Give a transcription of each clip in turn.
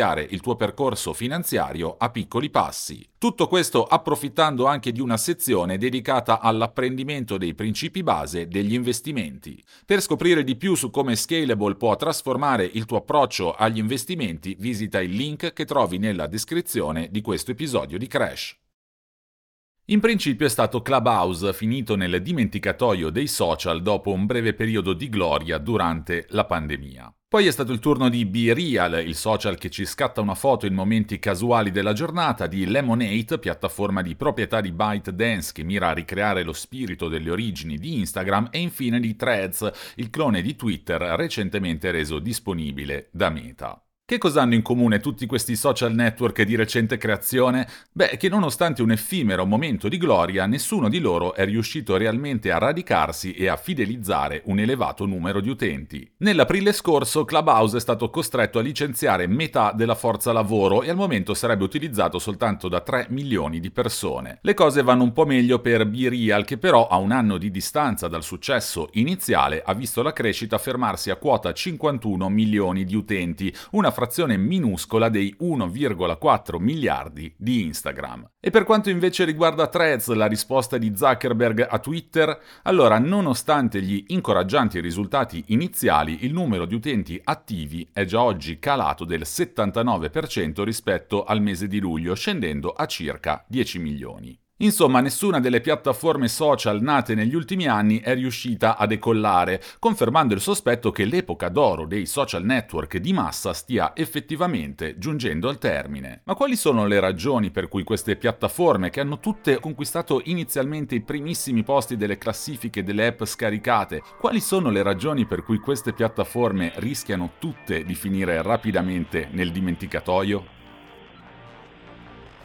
iniziare il tuo percorso finanziario a piccoli passi. Tutto questo approfittando anche di una sezione dedicata all'apprendimento dei principi base degli investimenti. Per scoprire di più su come Scalable può trasformare il tuo approccio agli investimenti, visita il link che trovi nella descrizione di questo episodio di Crash. In principio è stato Clubhouse finito nel dimenticatoio dei social dopo un breve periodo di gloria durante la pandemia. Poi è stato il turno di Be Real, il social che ci scatta una foto in momenti casuali della giornata, di Lemonade, piattaforma di proprietà di ByteDance che mira a ricreare lo spirito delle origini di Instagram, e infine di Threads, il clone di Twitter recentemente reso disponibile da Meta. Che cosa hanno in comune tutti questi social network di recente creazione? Beh, che nonostante un effimero momento di gloria, nessuno di loro è riuscito realmente a radicarsi e a fidelizzare un elevato numero di utenti. Nell'aprile scorso Clubhouse è stato costretto a licenziare metà della forza lavoro e al momento sarebbe utilizzato soltanto da 3 milioni di persone. Le cose vanno un po' meglio per BeReal che però a un anno di distanza dal successo iniziale ha visto la crescita fermarsi a quota 51 milioni di utenti, una frazione minuscola dei 1,4 miliardi di Instagram. E per quanto invece riguarda Threads, la risposta di Zuckerberg a Twitter, allora nonostante gli incoraggianti risultati iniziali, il numero di utenti attivi è già oggi calato del 79% rispetto al mese di luglio, scendendo a circa 10 milioni. Insomma, nessuna delle piattaforme social nate negli ultimi anni è riuscita a decollare, confermando il sospetto che l'epoca d'oro dei social network di massa stia effettivamente giungendo al termine. Ma quali sono le ragioni per cui queste piattaforme, che hanno tutte conquistato inizialmente i primissimi posti delle classifiche delle app scaricate, quali sono le ragioni per cui queste piattaforme rischiano tutte di finire rapidamente nel dimenticatoio?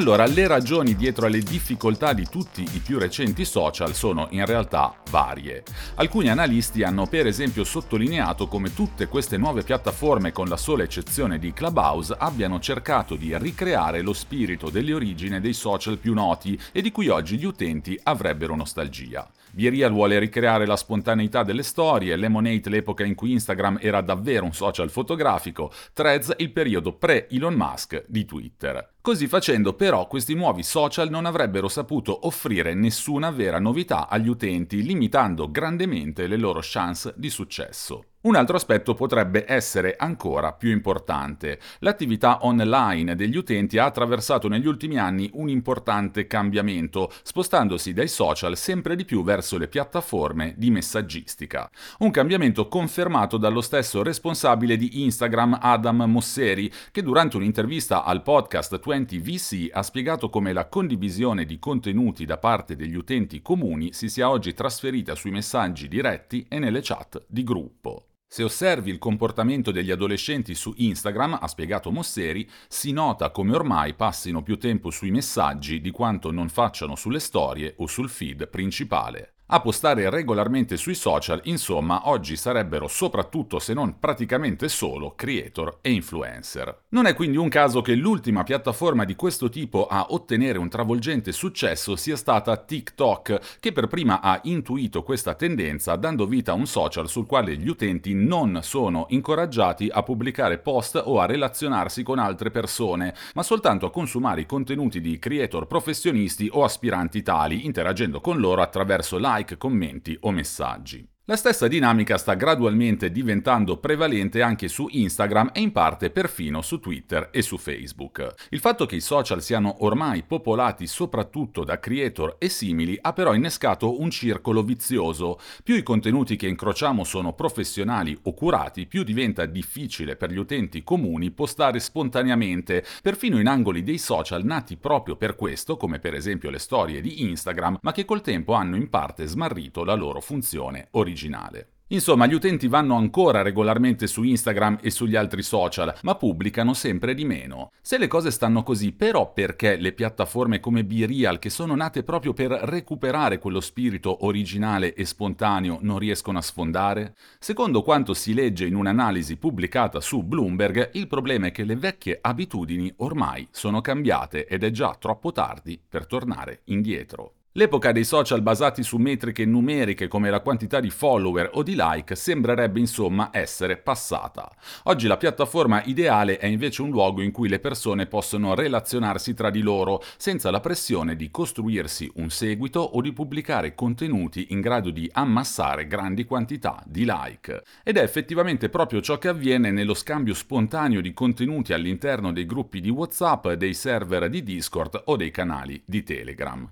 Allora, le ragioni dietro alle difficoltà di tutti i più recenti social sono in realtà varie. Alcuni analisti hanno per esempio sottolineato come tutte queste nuove piattaforme, con la sola eccezione di Clubhouse, abbiano cercato di ricreare lo spirito delle origini dei social più noti e di cui oggi gli utenti avrebbero nostalgia. Virial vuole ricreare la spontaneità delle storie, Lemonade l'epoca in cui Instagram era davvero un social fotografico, Threads il periodo pre-Elon Musk di Twitter. Così facendo però questi nuovi social non avrebbero saputo offrire nessuna vera novità agli utenti, limitando grandemente le loro chance di successo. Un altro aspetto potrebbe essere ancora più importante. L'attività online degli utenti ha attraversato negli ultimi anni un importante cambiamento, spostandosi dai social sempre di più verso le piattaforme di messaggistica. Un cambiamento confermato dallo stesso responsabile di Instagram, Adam Mosseri, che durante un'intervista al podcast 20VC ha spiegato come la condivisione di contenuti da parte degli utenti comuni si sia oggi trasferita sui messaggi diretti e nelle chat di gruppo. Se osservi il comportamento degli adolescenti su Instagram, ha spiegato Mosseri, si nota come ormai passino più tempo sui messaggi di quanto non facciano sulle storie o sul feed principale a postare regolarmente sui social, insomma, oggi sarebbero soprattutto se non praticamente solo creator e influencer. Non è quindi un caso che l'ultima piattaforma di questo tipo a ottenere un travolgente successo sia stata TikTok, che per prima ha intuito questa tendenza dando vita a un social sul quale gli utenti non sono incoraggiati a pubblicare post o a relazionarsi con altre persone, ma soltanto a consumare i contenuti di creator professionisti o aspiranti tali, interagendo con loro attraverso live like, commenti o messaggi. La stessa dinamica sta gradualmente diventando prevalente anche su Instagram e in parte perfino su Twitter e su Facebook. Il fatto che i social siano ormai popolati soprattutto da creator e simili ha però innescato un circolo vizioso. Più i contenuti che incrociamo sono professionali o curati, più diventa difficile per gli utenti comuni postare spontaneamente, perfino in angoli dei social nati proprio per questo, come per esempio le storie di Instagram, ma che col tempo hanno in parte smarrito la loro funzione originale originale. Insomma, gli utenti vanno ancora regolarmente su Instagram e sugli altri social, ma pubblicano sempre di meno. Se le cose stanno così, però perché le piattaforme come BeReal, che sono nate proprio per recuperare quello spirito originale e spontaneo, non riescono a sfondare? Secondo quanto si legge in un'analisi pubblicata su Bloomberg, il problema è che le vecchie abitudini ormai sono cambiate ed è già troppo tardi per tornare indietro. L'epoca dei social basati su metriche numeriche come la quantità di follower o di like sembrerebbe insomma essere passata. Oggi la piattaforma ideale è invece un luogo in cui le persone possono relazionarsi tra di loro senza la pressione di costruirsi un seguito o di pubblicare contenuti in grado di ammassare grandi quantità di like. Ed è effettivamente proprio ciò che avviene nello scambio spontaneo di contenuti all'interno dei gruppi di WhatsApp, dei server di Discord o dei canali di Telegram.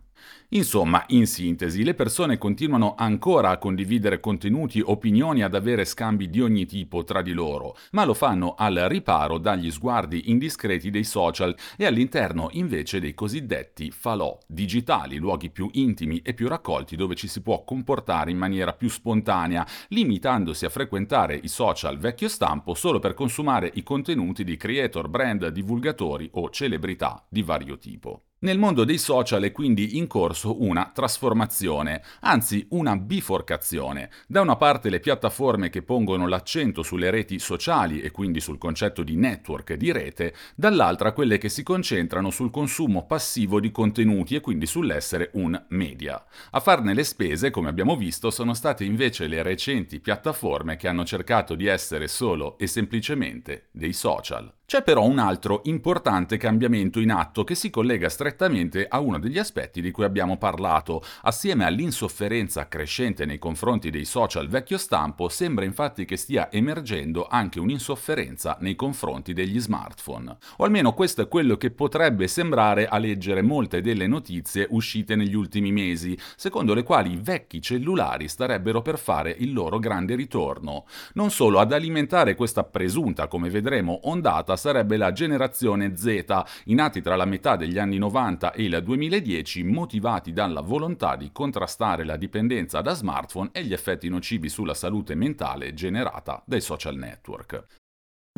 Insomma, in sintesi, le persone continuano ancora a condividere contenuti, opinioni, ad avere scambi di ogni tipo tra di loro, ma lo fanno al riparo dagli sguardi indiscreti dei social e all'interno invece dei cosiddetti falò digitali, luoghi più intimi e più raccolti dove ci si può comportare in maniera più spontanea, limitandosi a frequentare i social vecchio stampo solo per consumare i contenuti di creator, brand, divulgatori o celebrità di vario tipo. Nel mondo dei social è quindi in corso una trasformazione, anzi una biforcazione. Da una parte le piattaforme che pongono l'accento sulle reti sociali e quindi sul concetto di network di rete, dall'altra quelle che si concentrano sul consumo passivo di contenuti e quindi sull'essere un media. A farne le spese, come abbiamo visto, sono state invece le recenti piattaforme che hanno cercato di essere solo e semplicemente dei social. C'è però un altro importante cambiamento in atto che si collega strettamente a uno degli aspetti di cui abbiamo parlato. Assieme all'insofferenza crescente nei confronti dei social vecchio stampo, sembra infatti che stia emergendo anche un'insofferenza nei confronti degli smartphone. O almeno questo è quello che potrebbe sembrare a leggere molte delle notizie uscite negli ultimi mesi, secondo le quali i vecchi cellulari starebbero per fare il loro grande ritorno. Non solo, ad alimentare questa presunta, come vedremo, ondata sarebbe la generazione Z, i nati tra la metà degli anni 90 e il 2010, motivati dalla volontà di contrastare la dipendenza da smartphone e gli effetti nocivi sulla salute mentale generata dai social network.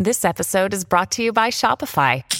This episode is brought to you by Shopify.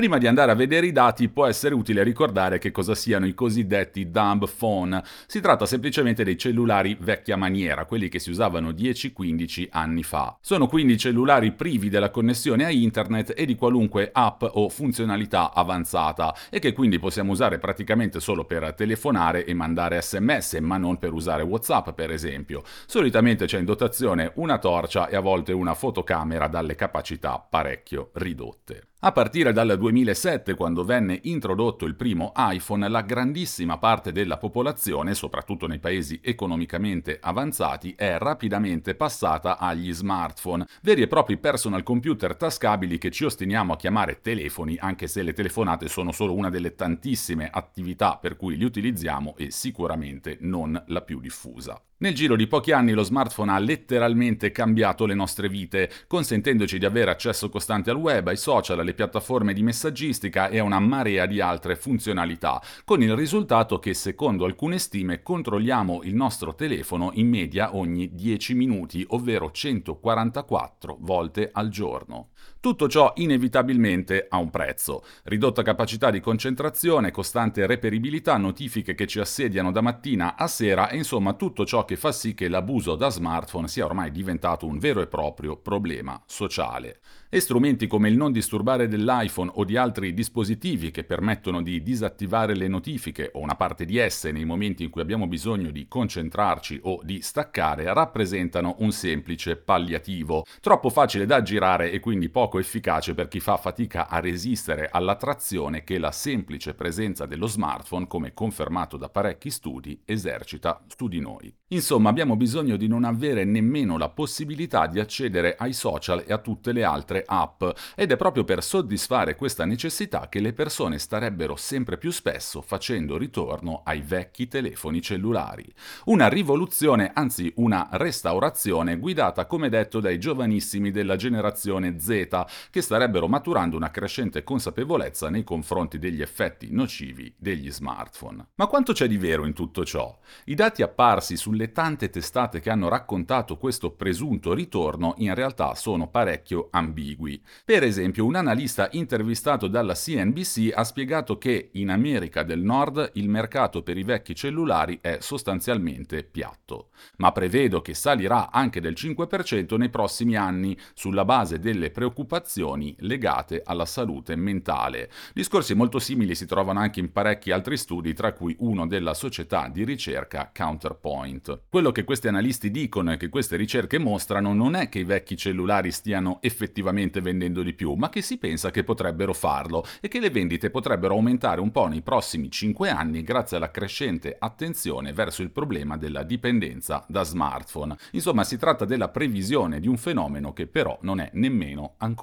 Prima di andare a vedere i dati può essere utile ricordare che cosa siano i cosiddetti dumb phone. Si tratta semplicemente dei cellulari vecchia maniera, quelli che si usavano 10-15 anni fa. Sono quindi cellulari privi della connessione a internet e di qualunque app o funzionalità avanzata e che quindi possiamo usare praticamente solo per telefonare e mandare sms, ma non per usare WhatsApp per esempio. Solitamente c'è in dotazione una torcia e a volte una fotocamera dalle capacità parecchio ridotte. A partire dal 2007, quando venne introdotto il primo iPhone, la grandissima parte della popolazione, soprattutto nei paesi economicamente avanzati, è rapidamente passata agli smartphone, veri e propri personal computer tascabili che ci ostiniamo a chiamare telefoni, anche se le telefonate sono solo una delle tantissime attività per cui li utilizziamo e sicuramente non la più diffusa. Nel giro di pochi anni lo smartphone ha letteralmente cambiato le nostre vite, consentendoci di avere accesso costante al web, ai social, alle alle piattaforme di messaggistica e a una marea di altre funzionalità, con il risultato che secondo alcune stime controlliamo il nostro telefono in media ogni 10 minuti, ovvero 144 volte al giorno. Tutto ciò inevitabilmente ha un prezzo. Ridotta capacità di concentrazione, costante reperibilità, notifiche che ci assediano da mattina a sera e insomma tutto ciò che fa sì che l'abuso da smartphone sia ormai diventato un vero e proprio problema sociale e strumenti come il non disturbare dell'iPhone o di altri dispositivi che permettono di disattivare le notifiche o una parte di esse nei momenti in cui abbiamo bisogno di concentrarci o di staccare rappresentano un semplice palliativo, troppo facile da girare e quindi poco efficace per chi fa fatica a resistere all'attrazione che la semplice presenza dello smartphone, come confermato da parecchi studi, esercita su di noi. Insomma, abbiamo bisogno di non avere nemmeno la possibilità di accedere ai social e a tutte le altre app ed è proprio per soddisfare questa necessità che le persone starebbero sempre più spesso facendo ritorno ai vecchi telefoni cellulari. Una rivoluzione, anzi una restaurazione guidata come detto dai giovanissimi della generazione Z che starebbero maturando una crescente consapevolezza nei confronti degli effetti nocivi degli smartphone. Ma quanto c'è di vero in tutto ciò? I dati apparsi sulle tante testate che hanno raccontato questo presunto ritorno in realtà sono parecchio ambigui. Per esempio, un analista intervistato dalla CNBC ha spiegato che in America del Nord il mercato per i vecchi cellulari è sostanzialmente piatto, ma prevedo che salirà anche del 5% nei prossimi anni sulla base delle preoccupazioni legate alla salute mentale. Discorsi molto simili si trovano anche in parecchi altri studi, tra cui uno della società di ricerca Counterpoint. Quello che questi analisti dicono e che queste ricerche mostrano non è che i vecchi cellulari stiano effettivamente vendendo di più, ma che si pensa che potrebbero farlo e che le vendite potrebbero aumentare un po' nei prossimi 5 anni grazie alla crescente attenzione verso il problema della dipendenza da smartphone. Insomma, si tratta della previsione di un fenomeno che però non è nemmeno ancora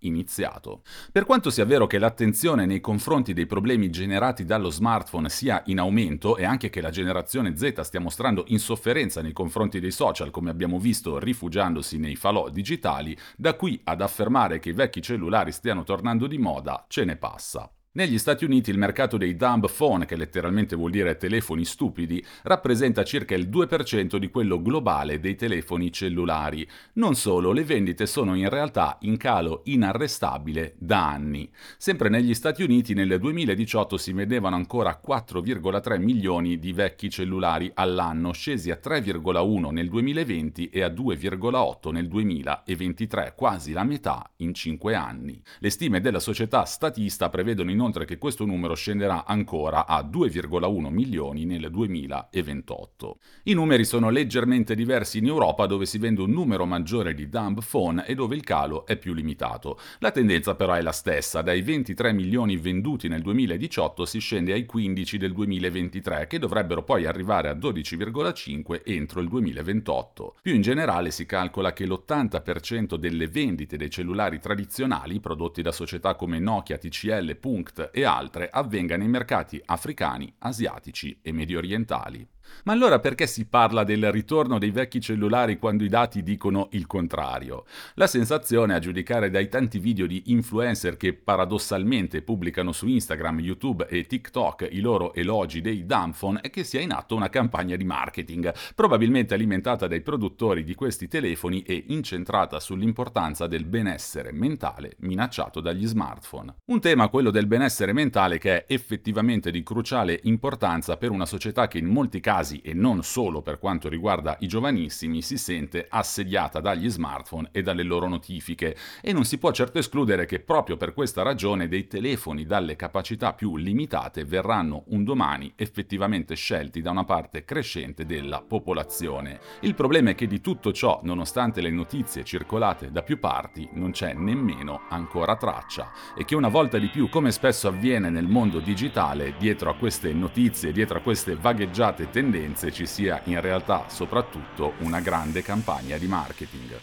iniziato. Per quanto sia vero che l'attenzione nei confronti dei problemi generati dallo smartphone sia in aumento e anche che la generazione Z stia mostrando insofferenza nei confronti dei social, come abbiamo visto rifugiandosi nei falò digitali, da qui ad affermare che i vecchi cellulari stiano tornando di moda ce ne passa. Negli Stati Uniti il mercato dei dumb phone, che letteralmente vuol dire telefoni stupidi, rappresenta circa il 2% di quello globale dei telefoni cellulari. Non solo, le vendite sono in realtà in calo inarrestabile da anni. Sempre negli Stati Uniti nel 2018 si vedevano ancora 4,3 milioni di vecchi cellulari all'anno, scesi a 3,1 nel 2020 e a 2,8 nel 2023, quasi la metà in 5 anni. Le stime della società statista prevedono in inoltre che questo numero scenderà ancora a 2,1 milioni nel 2028. I numeri sono leggermente diversi in Europa dove si vende un numero maggiore di dumb phone e dove il calo è più limitato. La tendenza però è la stessa, dai 23 milioni venduti nel 2018 si scende ai 15 del 2023 che dovrebbero poi arrivare a 12,5 entro il 2028. Più in generale si calcola che l'80% delle vendite dei cellulari tradizionali prodotti da società come Nokia, TCL, Punk, Punkt e altre avvenga nei mercati africani, asiatici e medio orientali. Ma allora perché si parla del ritorno dei vecchi cellulari quando i dati dicono il contrario? La sensazione, a giudicare dai tanti video di influencer che paradossalmente pubblicano su Instagram, YouTube e TikTok i loro elogi dei dumbphone, è che sia in atto una campagna di marketing, probabilmente alimentata dai produttori di questi telefoni e incentrata sull'importanza del benessere mentale minacciato dagli smartphone. Un tema, quello del benessere mentale, che è effettivamente di cruciale importanza per una società che in molti casi casi, e non solo per quanto riguarda i giovanissimi, si sente assediata dagli smartphone e dalle loro notifiche e non si può certo escludere che proprio per questa ragione dei telefoni dalle capacità più limitate verranno un domani effettivamente scelti da una parte crescente della popolazione. Il problema è che di tutto ciò, nonostante le notizie circolate da più parti, non c'è nemmeno ancora traccia e che una volta di più, come spesso avviene nel mondo digitale, dietro a queste notizie, dietro a queste vagheggiate tendenze, tendenze ci sia in realtà soprattutto una grande campagna di marketing.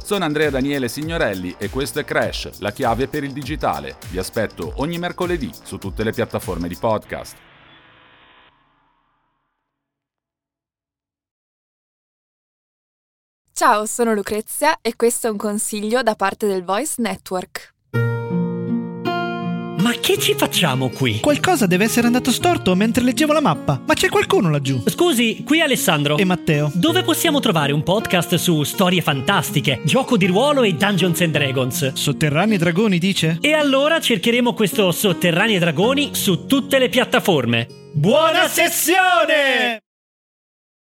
Sono Andrea Daniele Signorelli e questo è Crash, la chiave per il digitale. Vi aspetto ogni mercoledì su tutte le piattaforme di podcast. Ciao, sono Lucrezia e questo è un consiglio da parte del Voice Network. Che ci facciamo qui? Qualcosa deve essere andato storto mentre leggevo la mappa. Ma c'è qualcuno laggiù? Scusi, qui Alessandro. E Matteo. Dove possiamo trovare un podcast su storie fantastiche, gioco di ruolo e Dungeons and Dragons? Sotterranei dragoni, dice? E allora cercheremo questo Sotterranei Dragoni su tutte le piattaforme. Buona sessione!